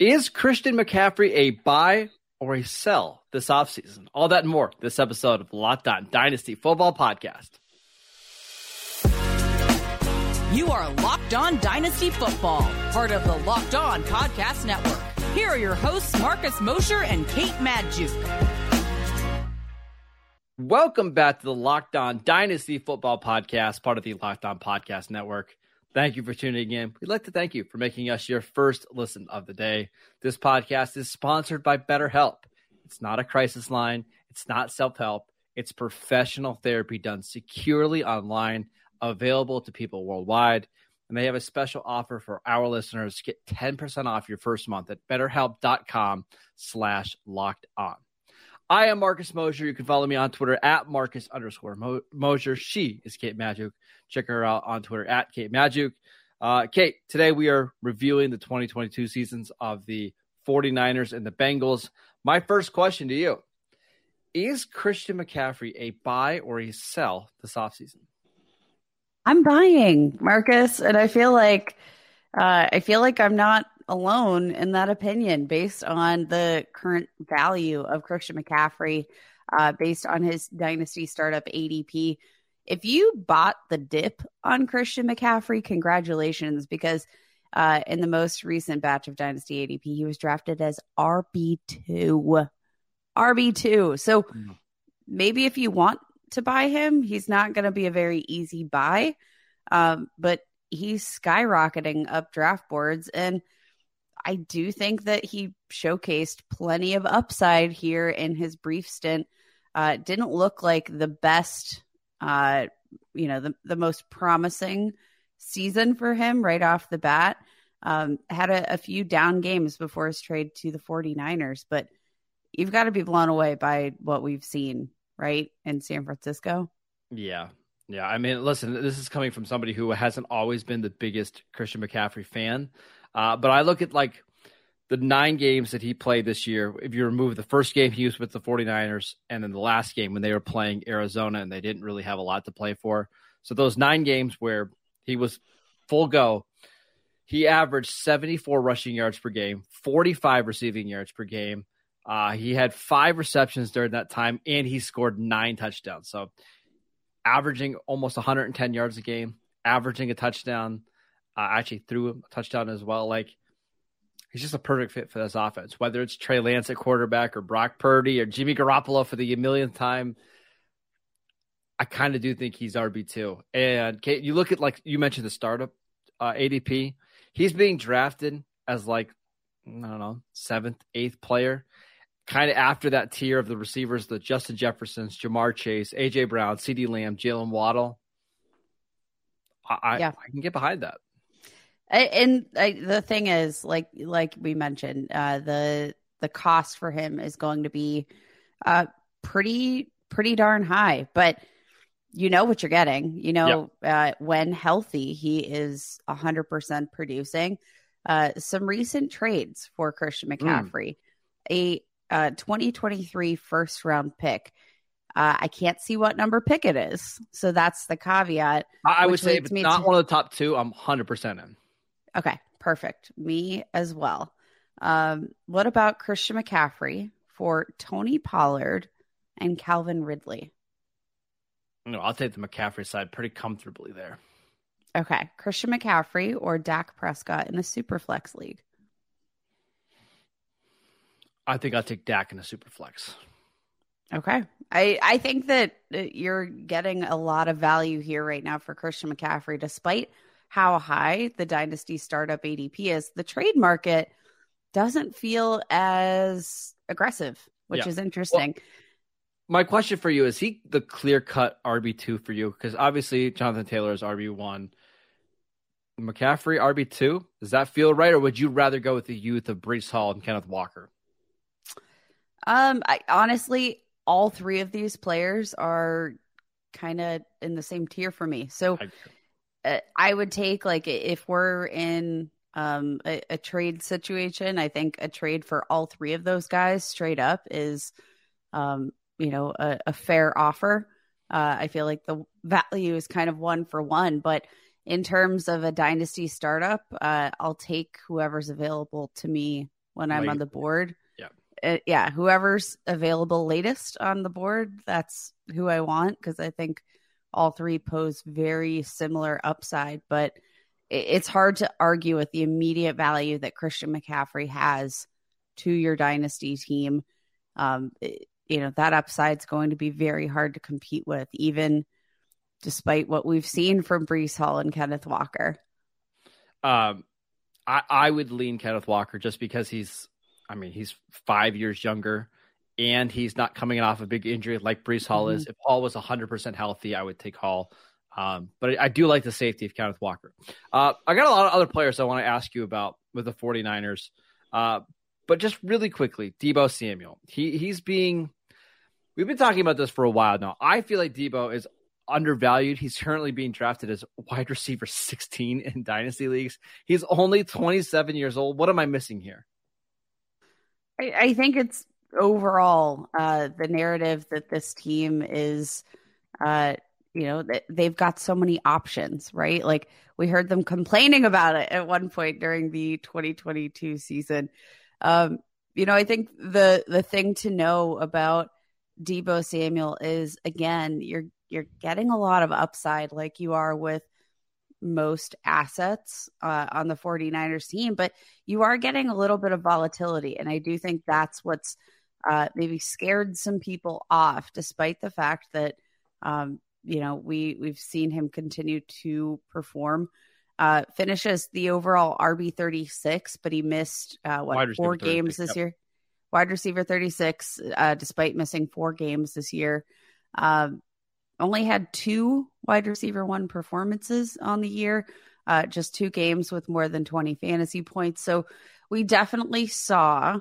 Is Christian McCaffrey a buy or a sell this offseason? All that and more this episode of Locked On Dynasty Football Podcast. You are Locked On Dynasty Football, part of the Locked On Podcast Network. Here are your hosts, Marcus Mosher and Kate Magdziuk. Welcome back to the Locked On Dynasty Football Podcast, part of the Locked On Podcast Network. Thank you for tuning in. We'd like to thank you for making us your first listen of the day. This podcast is sponsored by BetterHelp. It's not a crisis line, it's not self help, it's professional therapy done securely online, available to people worldwide. And they have a special offer for our listeners. Get 10% off your first month at betterhelp.com slash locked on. I am Marcus Mosher. You can follow me on Twitter at Marcus underscore Mo- Mosher. She is Kate Magdziuk. Check her out on Twitter at Kate Magdziuk. Uh, Kate, today we are reviewing the 2022 seasons of the 49ers and the Bengals. My first question to you is Christian McCaffrey a buy or a sell this offseason? I'm buying, Marcus, and I feel like uh, I feel like I'm not alone in that opinion based on the current value of Christian McCaffrey, uh, based on his dynasty startup ADP. If you bought the dip on Christian McCaffrey, congratulations, because uh, in the most recent batch of Dynasty ADP, he was drafted as RB2. RB2. So mm. maybe if you want to buy him, he's not going to be a very easy buy. Um, but he's skyrocketing up draft boards. And I do think that he showcased plenty of upside here in his brief stint. Uh, didn't look like the best, uh, you know, the, the most promising season for him right off the bat. Um, had a, a few down games before his trade to the 49ers, but you've got to be blown away by what we've seen, right, in San Francisco. Yeah. Yeah. I mean, listen, this is coming from somebody who hasn't always been the biggest Christian McCaffrey fan. Uh, but I look at like the nine games that he played this year. If you remove the first game he was with the 49ers and then the last game when they were playing Arizona and they didn't really have a lot to play for. So those nine games where he was full go, he averaged 74 rushing yards per game, 45 receiving yards per game. Uh, he had five receptions during that time and he scored nine touchdowns. So averaging almost 110 yards a game, averaging a touchdown uh, actually threw a touchdown as well. Like he's just a perfect fit for this offense. Whether it's Trey Lance at quarterback or Brock Purdy or Jimmy Garoppolo for the millionth time, I kind of do think he's RB two. And Kate, you look at like you mentioned the startup uh, ADP. He's being drafted as like I don't know seventh, eighth player. Kind of after that tier of the receivers, the Justin Jeffersons, Ja'Marr Chase, AJ Brown, CeeDee Lamb, Jaylen Waddle. I, yeah. I can get behind that and the thing is like like we mentioned uh, the the cost for him is going to be uh, pretty pretty darn high but you know what you're getting you know yep. uh, when healthy he is 100% producing uh, some recent trades for christian hmm. mccaffrey mm. a 2023 uh, first round pick uh, I can't see what number pick it is. So that's the caveat. I would say if it's not to... one of the top two, I'm 100% in. Okay, perfect. Me as well. Um, what about Christian McCaffrey for Tony Pollard and Calvin Ridley? No, I'll take the McCaffrey side pretty comfortably there. Okay, Christian McCaffrey or Dak Prescott in the Superflex League? I think I'll take Dak in the Superflex. Okay. I, I think that uh, you're getting a lot of value here right now for Christian McCaffrey, despite – how high the dynasty startup ADP is, the trade market doesn't feel as aggressive, which yeah. is interesting. Well, my question for you is he the clear cut RB2 for you? Because obviously Jonathan Taylor is RB1. McCaffrey RB2? Does that feel right? Or would you rather go with the youth of Breece Hall and Kenneth Walker? Um, I honestly, all three of these players are kind of in the same tier for me. So I, uh, I would take like if we're in um, a, a, trade situation, I think a trade for all three of those guys straight up is, um, you know, a, a fair offer. Uh, I feel like the value is kind of one for one, but in terms of a dynasty startup, uh, I'll take whoever's available to me when I'm Late. on the board. Yeah. Uh, yeah, whoever's available latest on the board, that's who I want because I think all three pose very similar upside, but it's hard to argue with the immediate value that Christian McCaffrey has to your dynasty team. Um, it- you know, that upside's going to be very hard to compete with, even despite what we've seen from Breece Hall and Kenneth Walker. Um, I, I would lean Kenneth Walker just because he's, I mean, he's five years younger and he's not coming off a big injury like Breece Hall is. If Hall was 100% healthy, I would take Hall. Um, but I do like the safety of Kenneth Walker. Uh, I got a lot of other players I want to ask you about with the 49ers. Uh, but just really quickly, Deebo Samuel. He he's being we've been talking about this for a while now. I feel like Deebo is undervalued. He's currently being drafted as wide receiver 16 in dynasty leagues. He's only 27 years old. What am I missing here? I, I think it's overall uh, the narrative that this team is, uh, you know, th- they've got so many options, right? Like we heard them complaining about it at one point during the 2022 season. Um, you know, I think the the thing to know about Deebo Samuel is again, you're you're getting a lot of upside like you are with most assets uh, on the 49ers team, but you are getting a little bit of volatility. And I do think that's what's uh, maybe scared some people off, despite the fact that, um, you know, we, we've seen him continue to perform. Uh, finishes the overall RB 36, but he missed uh, what four games this yep. year. Wide receiver 36, uh, despite missing four games this year. Um, only had two wide receiver one performances on the year, uh, just two games with more than 20 fantasy points. So we definitely saw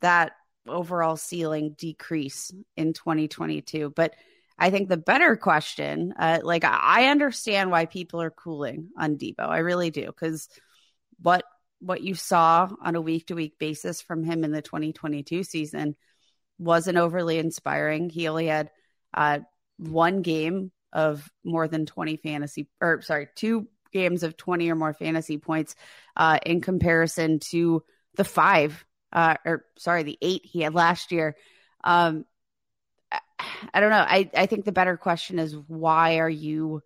that overall ceiling decrease in 2022. But I think the better question, uh, like I understand why people are cooling on Deebo. I really do, because what what you saw on a week to week basis from him in the 2022 season wasn't overly inspiring. He only had uh, one game of more than 20 fantasy, or sorry, two games of 20 or more fantasy points uh, in comparison to the five, uh, or sorry, the eight he had last year. Um, I, I don't know. I, I think the better question is why are you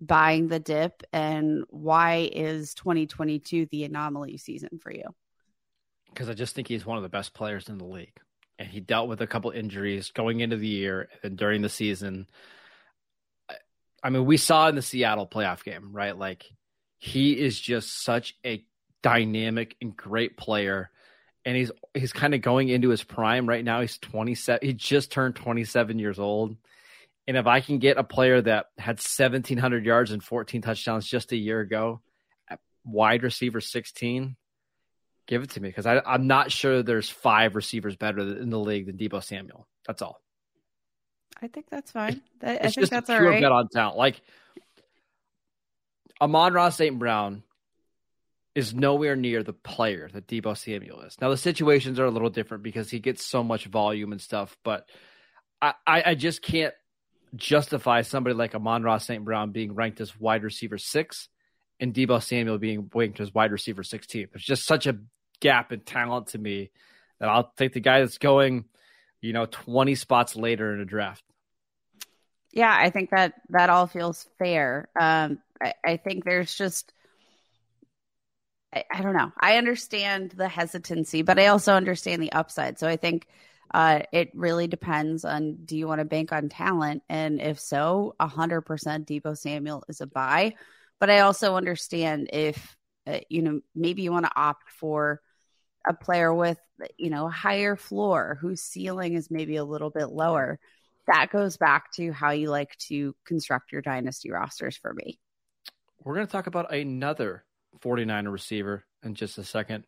buying the dip and why is 2022 the anomaly season for you? Because I just think he's one of the best players in the league. And he dealt with a couple injuries going into the year and during the season. I- I mean, we saw in the Seattle playoff game, right? Like, he is just such a dynamic and great player. And he's he's kind of going into his prime right now. He's 27. He just turned 27 years old. And if I can get a player that had 1,700 yards and 14 touchdowns just a year ago, at wide receiver 16, give it to me because I'm not sure there's five receivers better in the league than Deebo Samuel. That's all. I think that's fine. I, I think that's all right. bet on talent. Like Amon-Ra St. Brown is nowhere near the player that Deebo Samuel is. Now the situations are a little different because he gets so much volume and stuff, but I, I, I just can't justify somebody like Amon-Ra St. Brown being ranked as wide receiver six and Deebo Samuel being ranked as wide receiver 16. There's just such a gap in talent to me that I'll take the guy that's going, you know, 20 spots later in a draft. Yeah, I think that that all feels fair. Um, I, I think there's just, I, I don't know. I understand the hesitancy, but I also understand the upside. So I think uh, it really depends on do you want to bank on talent, and if so, hundred percent Deebo Samuel is a buy. But I also understand if uh, you know maybe you want to opt for a player with you know a higher floor whose ceiling is maybe a little bit lower that goes back to how you like to construct your dynasty rosters for me. We're going to talk about another 49er receiver in just a second.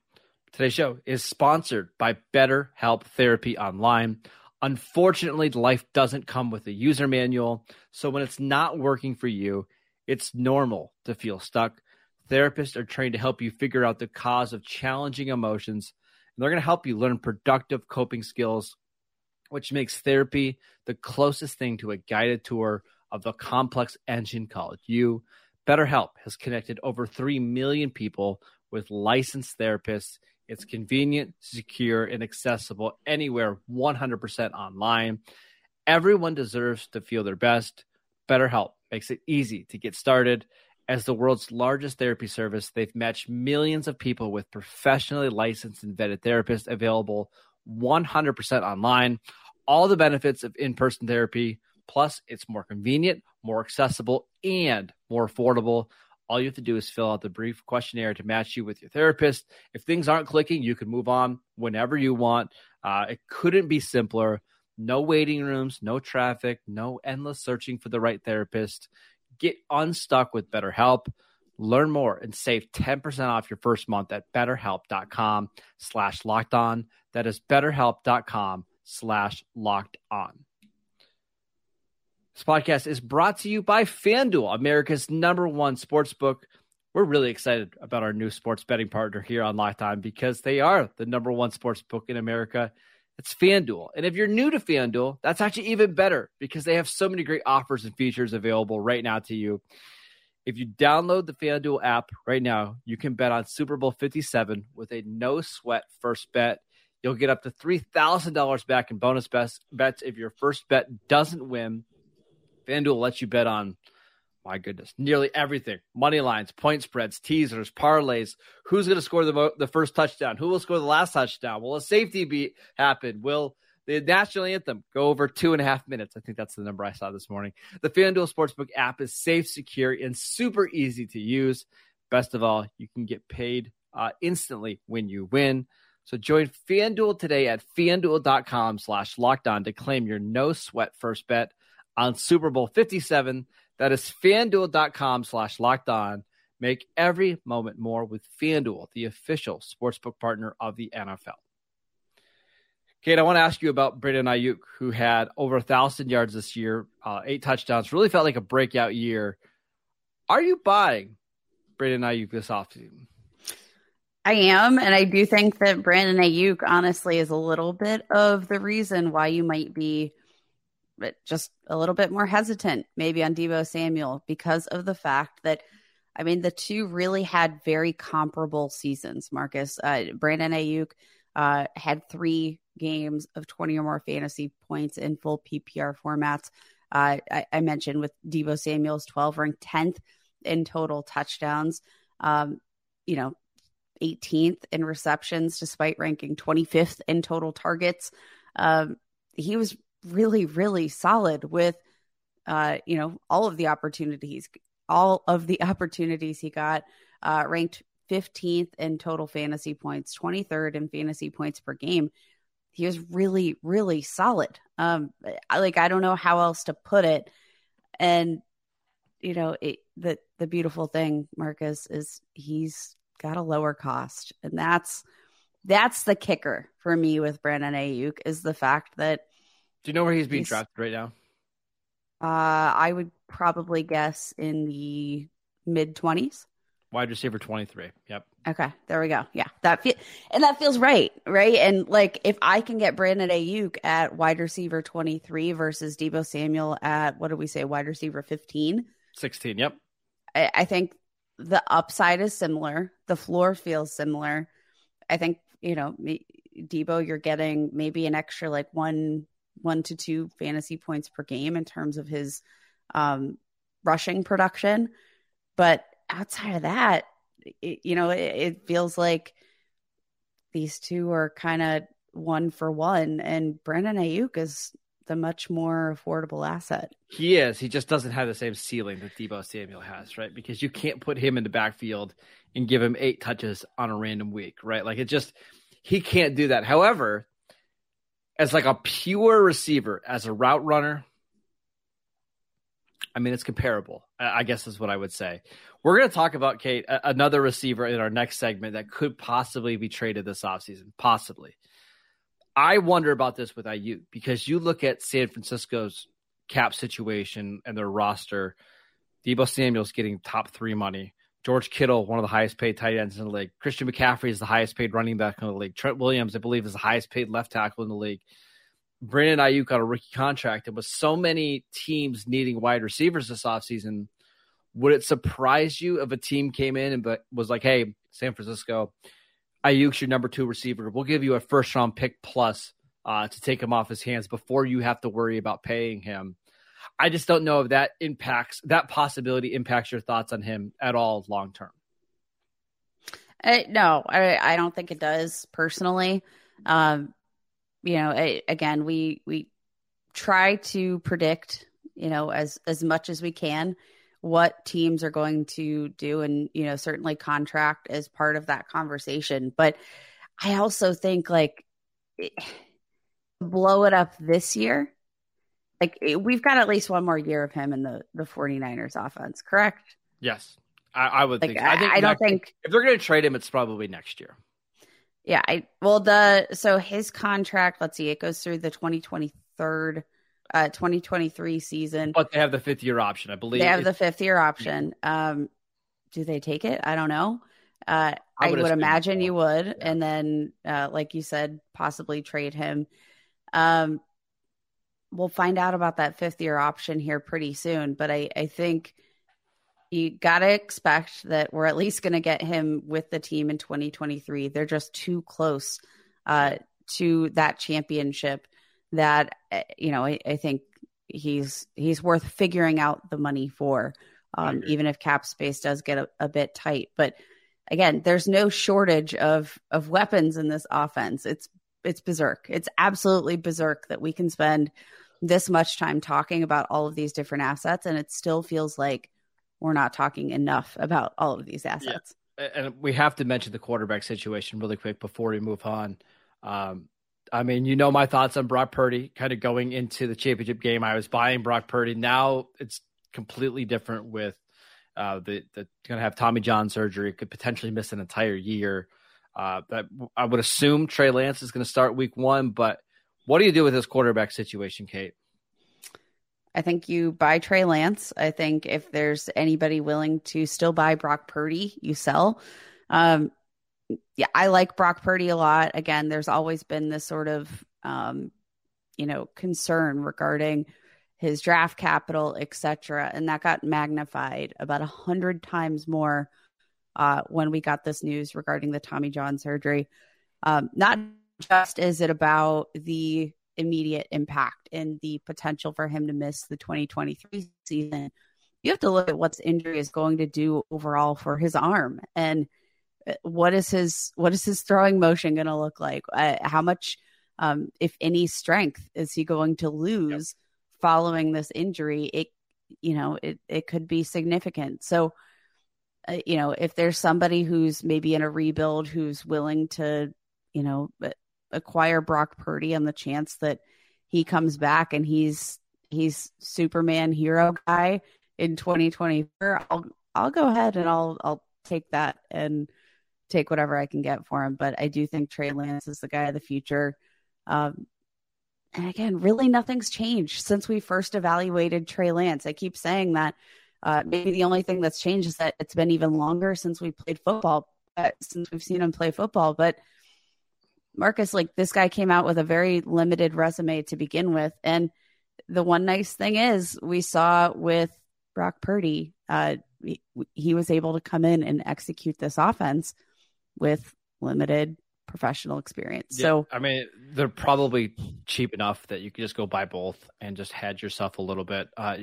Today's show is sponsored by BetterHelp Therapy Online. Unfortunately, life doesn't come with a user manual. So when it's not working for you, it's normal to feel stuck. Therapists are trained to help you figure out the cause of challenging emotions, and they're going to help you learn productive coping skills which makes therapy the closest thing to a guided tour of the complex engine called you. BetterHelp has connected over 3 million people with licensed therapists It's convenient, secure, and accessible anywhere 100% online. Everyone deserves to feel their best. BetterHelp makes it easy to get started. As the world's largest therapy service, they've matched millions of people with professionally licensed and vetted therapists available 100% online. All the benefits of in person therapy, plus it's more convenient, more accessible, and more affordable. All you have to do is fill out the brief questionnaire to match you with your therapist. If things aren't clicking, you can move on whenever you want. Uh, it couldn't be simpler. No waiting rooms, no traffic, no endless searching for the right therapist. Get unstuck with BetterHelp. Learn more and save 10% off your first month at betterhelp.com slash locked on. That is betterhelp.com slash locked on. This podcast is brought to you by FanDuel, America's number one sports book. We're really excited about our new sports betting partner here on On because they are the number one sports book in America. It's FanDuel. And if you're new to FanDuel, that's actually even better because they have so many great offers and features available right now to you. If you download the FanDuel app right now, you can bet on Super Bowl 57 with a no sweat first bet. You'll get up to $3,000 back in bonus bets if your first bet doesn't win. FanDuel lets you bet on, my goodness, nearly everything money lines, point spreads, teasers, parlays. Who's going to score the, mo- the first touchdown? Who will score the last touchdown? Will a safety beat happen? Will the national anthem go over two and a half minutes? I think that's the number I saw this morning. The FanDuel Sportsbook app is safe, secure, and super easy to use. Best of all, you can get paid uh, instantly when you win. So join FanDuel today at fanduel.com slash locked on to claim your no sweat first bet on Super Bowl 57. That is fanduel.com slash locked on. Make every moment more with FanDuel, the official sportsbook partner of the NFL. Kate, I want to ask you about Brandon Aiyuk, who had over a thousand yards this year, uh, eight touchdowns. Really felt like a breakout year. Are you buying Brandon Aiyuk this offseason? I am, and I do think that Brandon Aiyuk honestly is a little bit of the reason why you might be but just a little bit more hesitant maybe on Deebo Samuel because of the fact that I mean the two really had very comparable seasons. Marcus uh, Brandon Aiyuk uh, had three games of 20 or more fantasy points in full PPR formats. Uh, I, I, mentioned with Deebo Samuel's 12 ranked 10th in total touchdowns. Um, you know, 18th in receptions despite ranking 25th in total targets. Um, he was really, really solid with, uh, you know, all of the opportunities, all of the opportunities he got, uh, ranked 15th in total fantasy points, 23rd in fantasy points per game. He was really, really solid. Um, like I don't know how else to put it, and you know, it, the the beautiful thing, Marcus, is he's got a lower cost, and that's that's the kicker for me with Brandon Aiyuk is the fact that do you know where he's being he's, drafted right now? Uh, I would probably guess in the mid twenties. Wide receiver twenty three. Yep. Okay, there we go. Yeah, that feel and that feels right, right? And like if I can get Brandon Aiyuk at wide receiver twenty three versus Deebo Samuel at what do we say, wide receiver fifteen? Sixteen. Yep. I, I think the upside is similar. The floor feels similar. I think you know, Deebo, you're getting maybe an extra like one one to two fantasy points per game in terms of his um, rushing production. But outside of that, it, you know, it, it feels like these two are kind of one for one, and Brandon Aiyuk is the much more affordable asset. He is. He just doesn't have the same ceiling that Deebo Samuel has, right? Because you can't put him in the backfield and give him eight touches on a random week, right? Like it just he can't do that. However, as like a pure receiver, as a route runner, I mean, it's comparable, I guess is what I would say. We're going to talk about, Kate, another receiver in our next segment that could possibly be traded this offseason. Possibly. I wonder about this with Aiyuk because you look at San Francisco's cap situation and their roster. Deebo Samuel's getting top three money. George Kittle, one of the highest paid tight ends in the league. Christian McCaffrey is the highest paid running back in the league. Trent Williams, I believe, is the highest paid left tackle in the league. Brandon Aiyuk got a rookie contract. And with so many teams needing wide receivers this offseason, would it surprise you if a team came in and was like, hey, San Francisco, Aiyuk's your number two receiver. We'll give you a first round pick plus uh, to take him off his hands before you have to worry about paying him. I just don't know if that impacts that possibility impacts your thoughts on him at all long term. Uh, no, I, I don't think it does personally. Um, you know, I, again, we we try to predict, you know, as as much as we can what teams are going to do and you know certainly contract as part of that conversation but i also think like blow it up this year like we've got at least one more year of him in the the 49ers offense correct yes i, I would like, think i, I, think I don't think if they're going to trade him it's probably next year yeah i well the so his contract let's see it goes through the 2023 uh, 2023 season. But they have the fifth year option, I believe. They have the fifth year option. Um, do they take it? I don't know. Uh, I, I would would, imagine you would, Yeah. and then, uh, like you said, possibly trade him. Um, we'll find out about that fifth year option here pretty soon. But I, I think you got to expect that we're at least going to get him with the team in 2023. They're just too close uh, to that championship that uh, you know I, I think he's he's worth figuring out the money for, um, even if cap space does get a, a bit tight. But again, there's no shortage of of weapons in this offense. It's it's berserk. It's absolutely berserk that we can spend this much time talking about all of these different assets, and it still feels like we're not talking enough about all of these assets. and we have to mention the quarterback situation really quick before we move on. Um, I mean, you know my thoughts on Brock Purdy. Kind of going into the championship game, I was buying Brock Purdy. Now it's completely different with uh, the the going to have Tommy John surgery. Could potentially miss an entire year. Uh, that I would assume Trey Lance is going to start week one. But what do you do with this quarterback situation, Kate? I think you buy Trey Lance. I think if there's anybody willing to still buy Brock Purdy, you sell. Um, yeah, I like Brock Purdy a lot. Again, there's always been this sort of, um, you know, concern regarding his draft capital, et cetera. And that got magnified about a hundred times more uh, when we got this news regarding the Tommy John surgery. Um, not just is it about the immediate impact and the potential for him to miss the 2023 season, you have to look at what this injury is going to do overall for his arm and uh, what is his what is his throwing motion going to look like? Uh, how much, um, if any, strength is he going to lose following this injury? It you know it it could be significant. So. Uh, you know, if there's somebody who's maybe in a rebuild who's willing to, you know, acquire Brock Purdy on the chance that he comes back and he's he's Superman hero guy in 2024, I'll I'll go ahead and I'll I'll take that and take whatever I can get for him. But I do think Trey Lance is the guy of the future. Um, and again, really nothing's changed since we first evaluated Trey Lance. I keep saying that. Uh, maybe the only thing that's changed is that it's been even longer since we played football, since we've seen him play football. But Marcus, like this guy came out with a very limited resume to begin with. And the one nice thing is we saw with Brock Purdy, uh, he, he was able to come in and execute this offense with limited professional experience. So, I mean, they're probably cheap enough that you could just go buy both and just hedge yourself a little bit. Uh,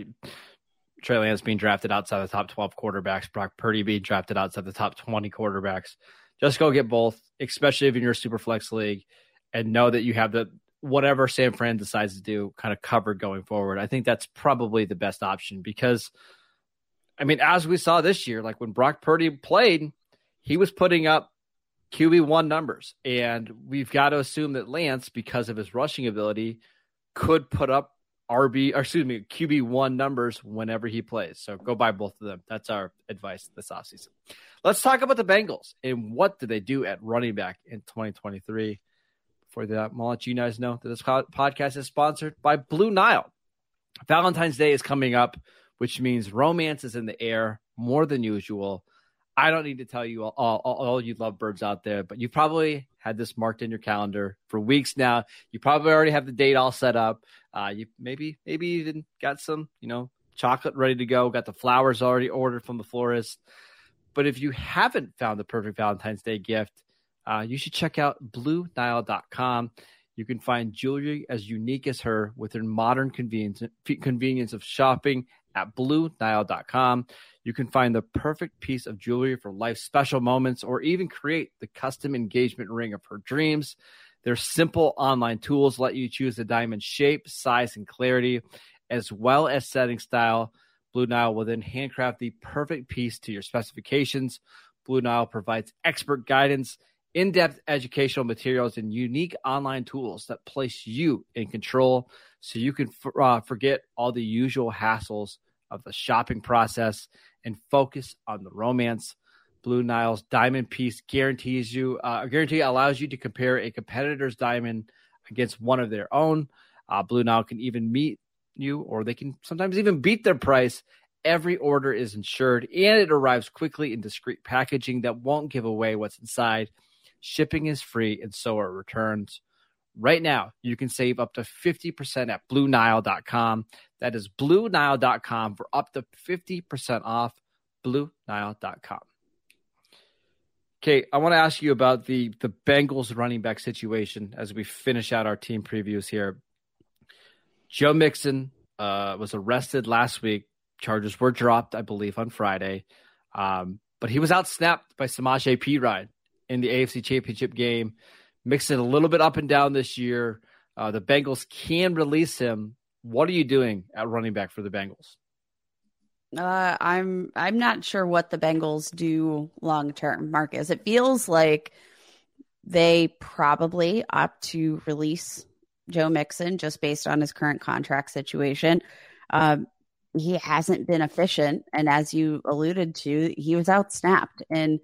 Trey Lance being drafted outside the top 12 quarterbacks, Brock Purdy being drafted outside the top 20 quarterbacks. Just go get both, especially if you're in your super flex league, and know that you have the whatever San Fran decides to do kind of covered going forward. I think that's probably the best option because, I mean, as we saw this year, like when Brock Purdy played, he was putting up QB one numbers, and we've got to assume that Lance, because of his rushing ability, could put up RB, or excuse me, QB one numbers whenever he plays. So go buy both of them. That's our advice this offseason. Let's talk about the Bengals and what do they do at running back in 2023. Before that, I'll let you guys know that this podcast is sponsored by Blue Nile. Valentine's Day is coming up, which means romance is in the air more than usual. I don't need to tell you all, all, all you lovebirds out there, but you probably had this marked in your calendar for weeks now. You probably already have the date all set up. Uh, you maybe maybe even got some you know chocolate ready to go. Got the flowers already ordered from the florist. But if you haven't found the perfect Valentine's Day gift, uh, you should check out BlueNile.com. You can find jewelry as unique as her within modern convenience, convenience of shopping at BlueNile.com. You can find the perfect piece of jewelry for life's special moments or even create the custom engagement ring of her dreams. Their simple online tools let you choose the diamond shape, size, and clarity, as well as setting style. Blue Nile will then handcraft the perfect piece to your specifications. Blue Nile provides expert guidance, in depth educational materials, and unique online tools that place you in control so you can f- uh, forget all the usual hassles of the shopping process and focus on the romance. Blue Nile's diamond piece guarantees you uh, guarantee allows you to compare a competitor's diamond against one of their own. Uh, Blue Nile can even meet you, or they can sometimes even beat their price. Every order is insured and it arrives quickly in discreet packaging that won't give away what's inside. Shipping is free and so are returns. Right now, you can save up to 50% at BlueNile.com. That is BlueNile.com for up to 50% off. BlueNile.com. Okay, I want to ask you about the the Bengals running back situation as we finish out our team previews here. Joe Mixon uh, was arrested last week. Charges were dropped, I believe, on Friday, um, but he was outsnapped by Samaje Perine in the AFC Championship game. Mixon a little bit up and down this year. Uh, the Bengals can release him. What are you doing at running back for the Bengals? Uh, I'm I'm not sure what the Bengals do long term, Marcus. It feels like they probably opt to release Joe Mixon just based on his current contract situation. Um, he hasn't been efficient, and as you alluded to, he was out snapped in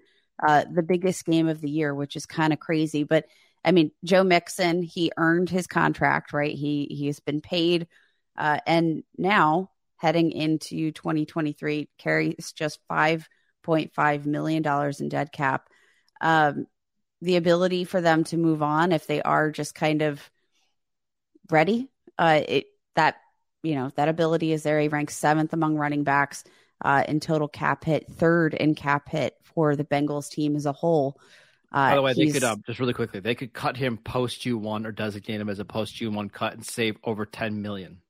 uh, the biggest game of the year, which is kind of crazy. But I mean, Joe Mixon, he earned his contract, right? He he's been paid, uh, and now heading into 2023 carries just 5.5 million dollars in dead cap. Um, the ability for them to move on if they are just kind of ready, uh, it that you know that ability is there. He ranks seventh among running backs uh, in total cap hit, third in cap hit for the Bengals team as a whole. Uh, By the way, they could um, just really quickly they could cut him post Q one or designate him as a post Q one cut and save over ten million.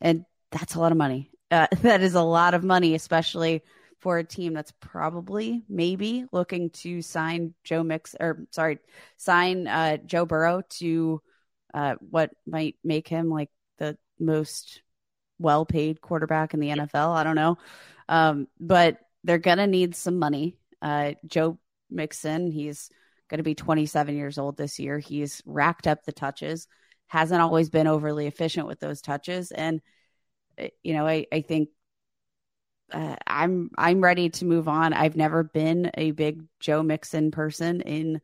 And that's a lot of money. Uh, that is a lot of money, especially for a team that's probably maybe looking to sign Joe Mix or sorry, sign uh, Joe Burrow to uh, what might make him like the most well paid quarterback in the NFL. I don't know. Um, but they're going to need some money. Uh, Joe Mixon, he's going to be 27 years old this year. He's racked up the touches, hasn't always been overly efficient with those touches. And you know, I, I think uh, I'm I'm ready to move on. I've never been a big Joe Mixon person in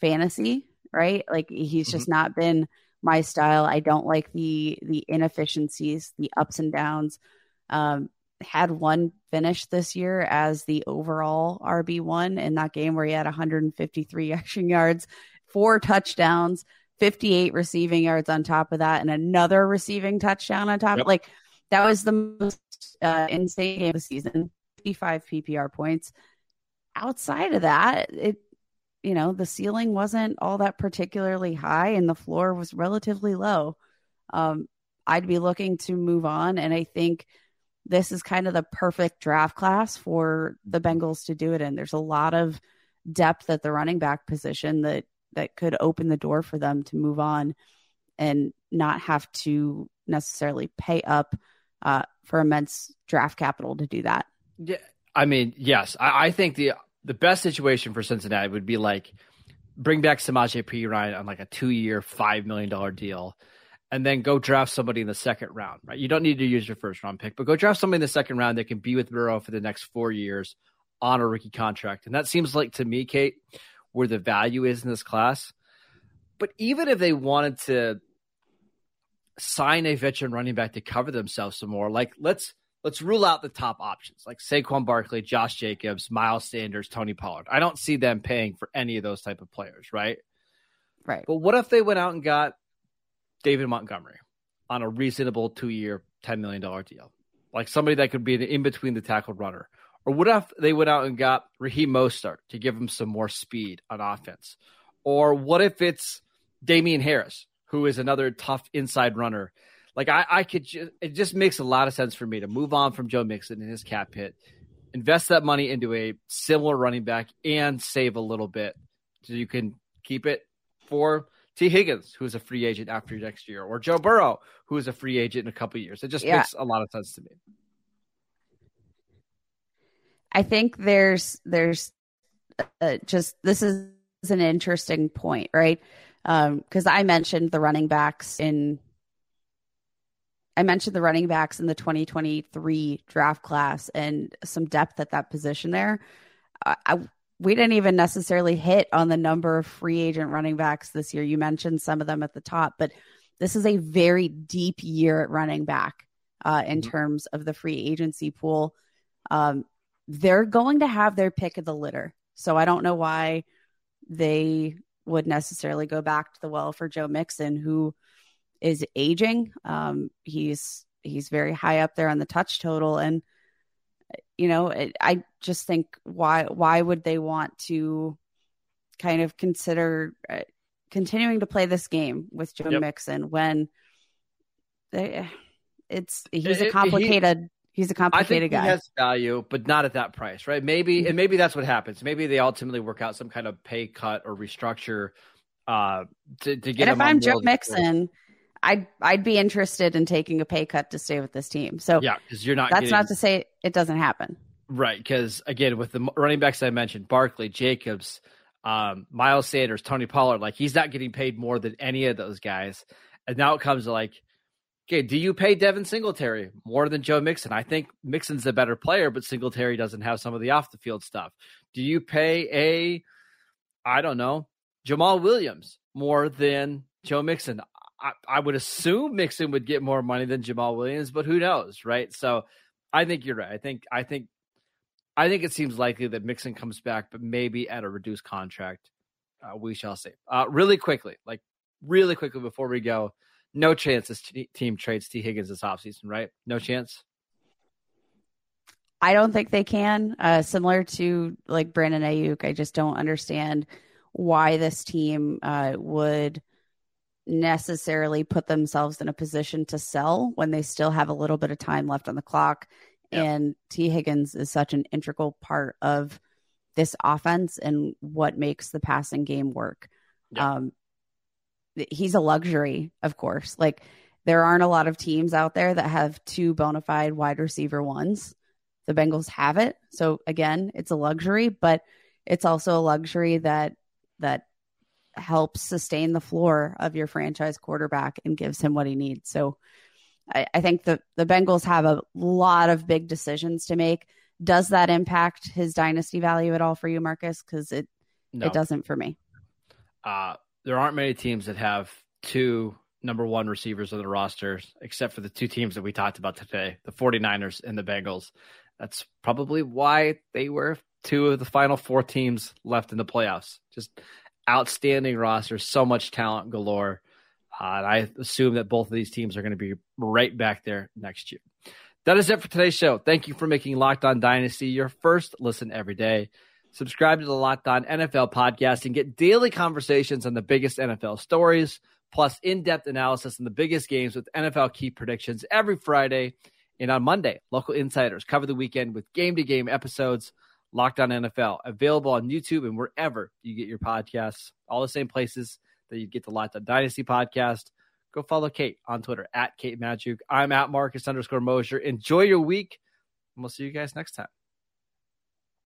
fantasy, right? Like he's mm-hmm. just not been my style. I don't like the the inefficiencies, the ups and downs. Um, had one finish this year as the overall RB one in that game where he had 153 action yards, four touchdowns, 58 receiving yards on top of that, and another receiving touchdown on top. Yep. Like that was the most uh, insane game of the season. 55 PPR points. Outside of that, it you know the ceiling wasn't all that particularly high, and the floor was relatively low. Um, I'd be looking to move on, and I think this is kind of the perfect draft class for the Bengals to do it in. There's a lot of depth at the running back position that that could open the door for them to move on and not have to necessarily pay up uh, for immense draft capital to do that. Yeah, I mean, yes, I, I, think the the best situation for Cincinnati would be like bring back Samaje Perine on like a two year, five million dollar deal, and then go draft somebody in the second round. Right, you don't need to use your first round pick, but go draft somebody in the second round that can be with Burrow for the next four years on a rookie contract, and that seems like to me, Kate, where the value is in this class. But even if they wanted to sign a veteran running back to cover themselves some more. Like let's let's rule out the top options like Saquon Barkley, Josh Jacobs, Miles Sanders, Tony Pollard. I don't see them paying for any of those type of players, right? Right. But what if they went out and got David Montgomery on a reasonable two year, $10 million deal? Like somebody that could be in between the tackle runner. Or what if they went out and got Raheem Mostert to give him some more speed on offense? Or what if it's Damien Harris, who is another tough inside runner? Like I, I could just, it just makes a lot of sense for me to move on from Joe Mixon and his cap hit, invest that money into a similar running back and save a little bit so you can keep it for Tee Higgins, who's a free agent after next year, or Joe Burrow, who is a free agent in a couple years. It just yeah. makes a lot of sense to me. I think there's there's uh, just this is an interesting point, right? Because um, I mentioned the running backs in I mentioned the running backs in the 2023 draft class and some depth at that position there. I, we didn't even necessarily hit on the number of free agent running backs this year. You mentioned some of them at the top, but this is a very deep year at running back uh, in mm-hmm. terms of the free agency pool. Um, they're going to have their pick of the litter. So I don't know why they would necessarily go back to the well for Joe Mixon, who is aging. Um, he's he's very high up there on the touch total, and you know, it, I just think why why would they want to kind of consider uh, continuing to play this game with Joe yep. Mixon when they, it's he's a complicated He's a complicated guy. He has value, but not at that price, right? Maybe, and maybe that's what happens. Maybe they ultimately work out some kind of pay cut or restructure uh, to, to get. And if I'm Joe Mixon, I'd I'd be interested in taking a pay cut to stay with this team. So yeah, because you're not. That's getting, not to say it doesn't happen. Right, because again, with the running backs I mentioned, Barkley, Jacobs, um, Miles Sanders, Tony Pollard, like he's not getting paid more than any of those guys. And now it comes to like Okay, do you pay Devin Singletary more than Joe Mixon? I think Mixon's a better player, but Singletary doesn't have some of the off the field stuff. Do you pay a, I don't know, Jamaal Williams more than Joe Mixon? I, I would assume Mixon would get more money than Jamaal Williams, but who knows, right? So I think you're right. I think I think I think it seems likely that Mixon comes back, but maybe at a reduced contract. Uh, we shall see. Uh, really quickly, like really quickly before we go no chance this t- team trades Tee Higgins this offseason, right? No chance. I don't think they can. Uh, similar to like Brandon Aiyuk, I just don't understand why this team uh, would necessarily put themselves in a position to sell when they still have a little bit of time left on the clock. Yep. And Tee Higgins is such an integral part of this offense and what makes the passing game work. Yep. Um, he's a luxury, of course. Like there aren't a lot of teams out there that have two bona fide wide receiver ones. The Bengals have it. So again, it's a luxury, but it's also a luxury that that helps sustain the floor of your franchise quarterback and gives him what he needs. So I, I think the, the Bengals have a lot of big decisions to make. Does that impact his dynasty value at all for you, Marcus? Because it no. it doesn't for me. Uh there aren't many teams that have two number one receivers on the roster, except for the two teams that we talked about today, the 49ers and the Bengals. That's probably why they were two of the final four teams left in the playoffs. Just outstanding rosters, so much talent galore. Uh, and I assume that both of these teams are going to be right back there next year. That is it for today's show. Thank you for making Locked On Dynasty your first listen every day. Subscribe to the Locked On NFL podcast and get daily conversations on the biggest NFL stories, plus in depth analysis on the biggest games with NFL key predictions every Friday. And on Monday, local insiders cover the weekend with game to game episodes. Locked On NFL, available on YouTube and wherever you get your podcasts, all the same places that you get the Locked Dynasty podcast. Go follow Kate on Twitter at Kate Magdziuk. I'm at Marcus underscore Mosher. Enjoy your week, and we'll see you guys next time.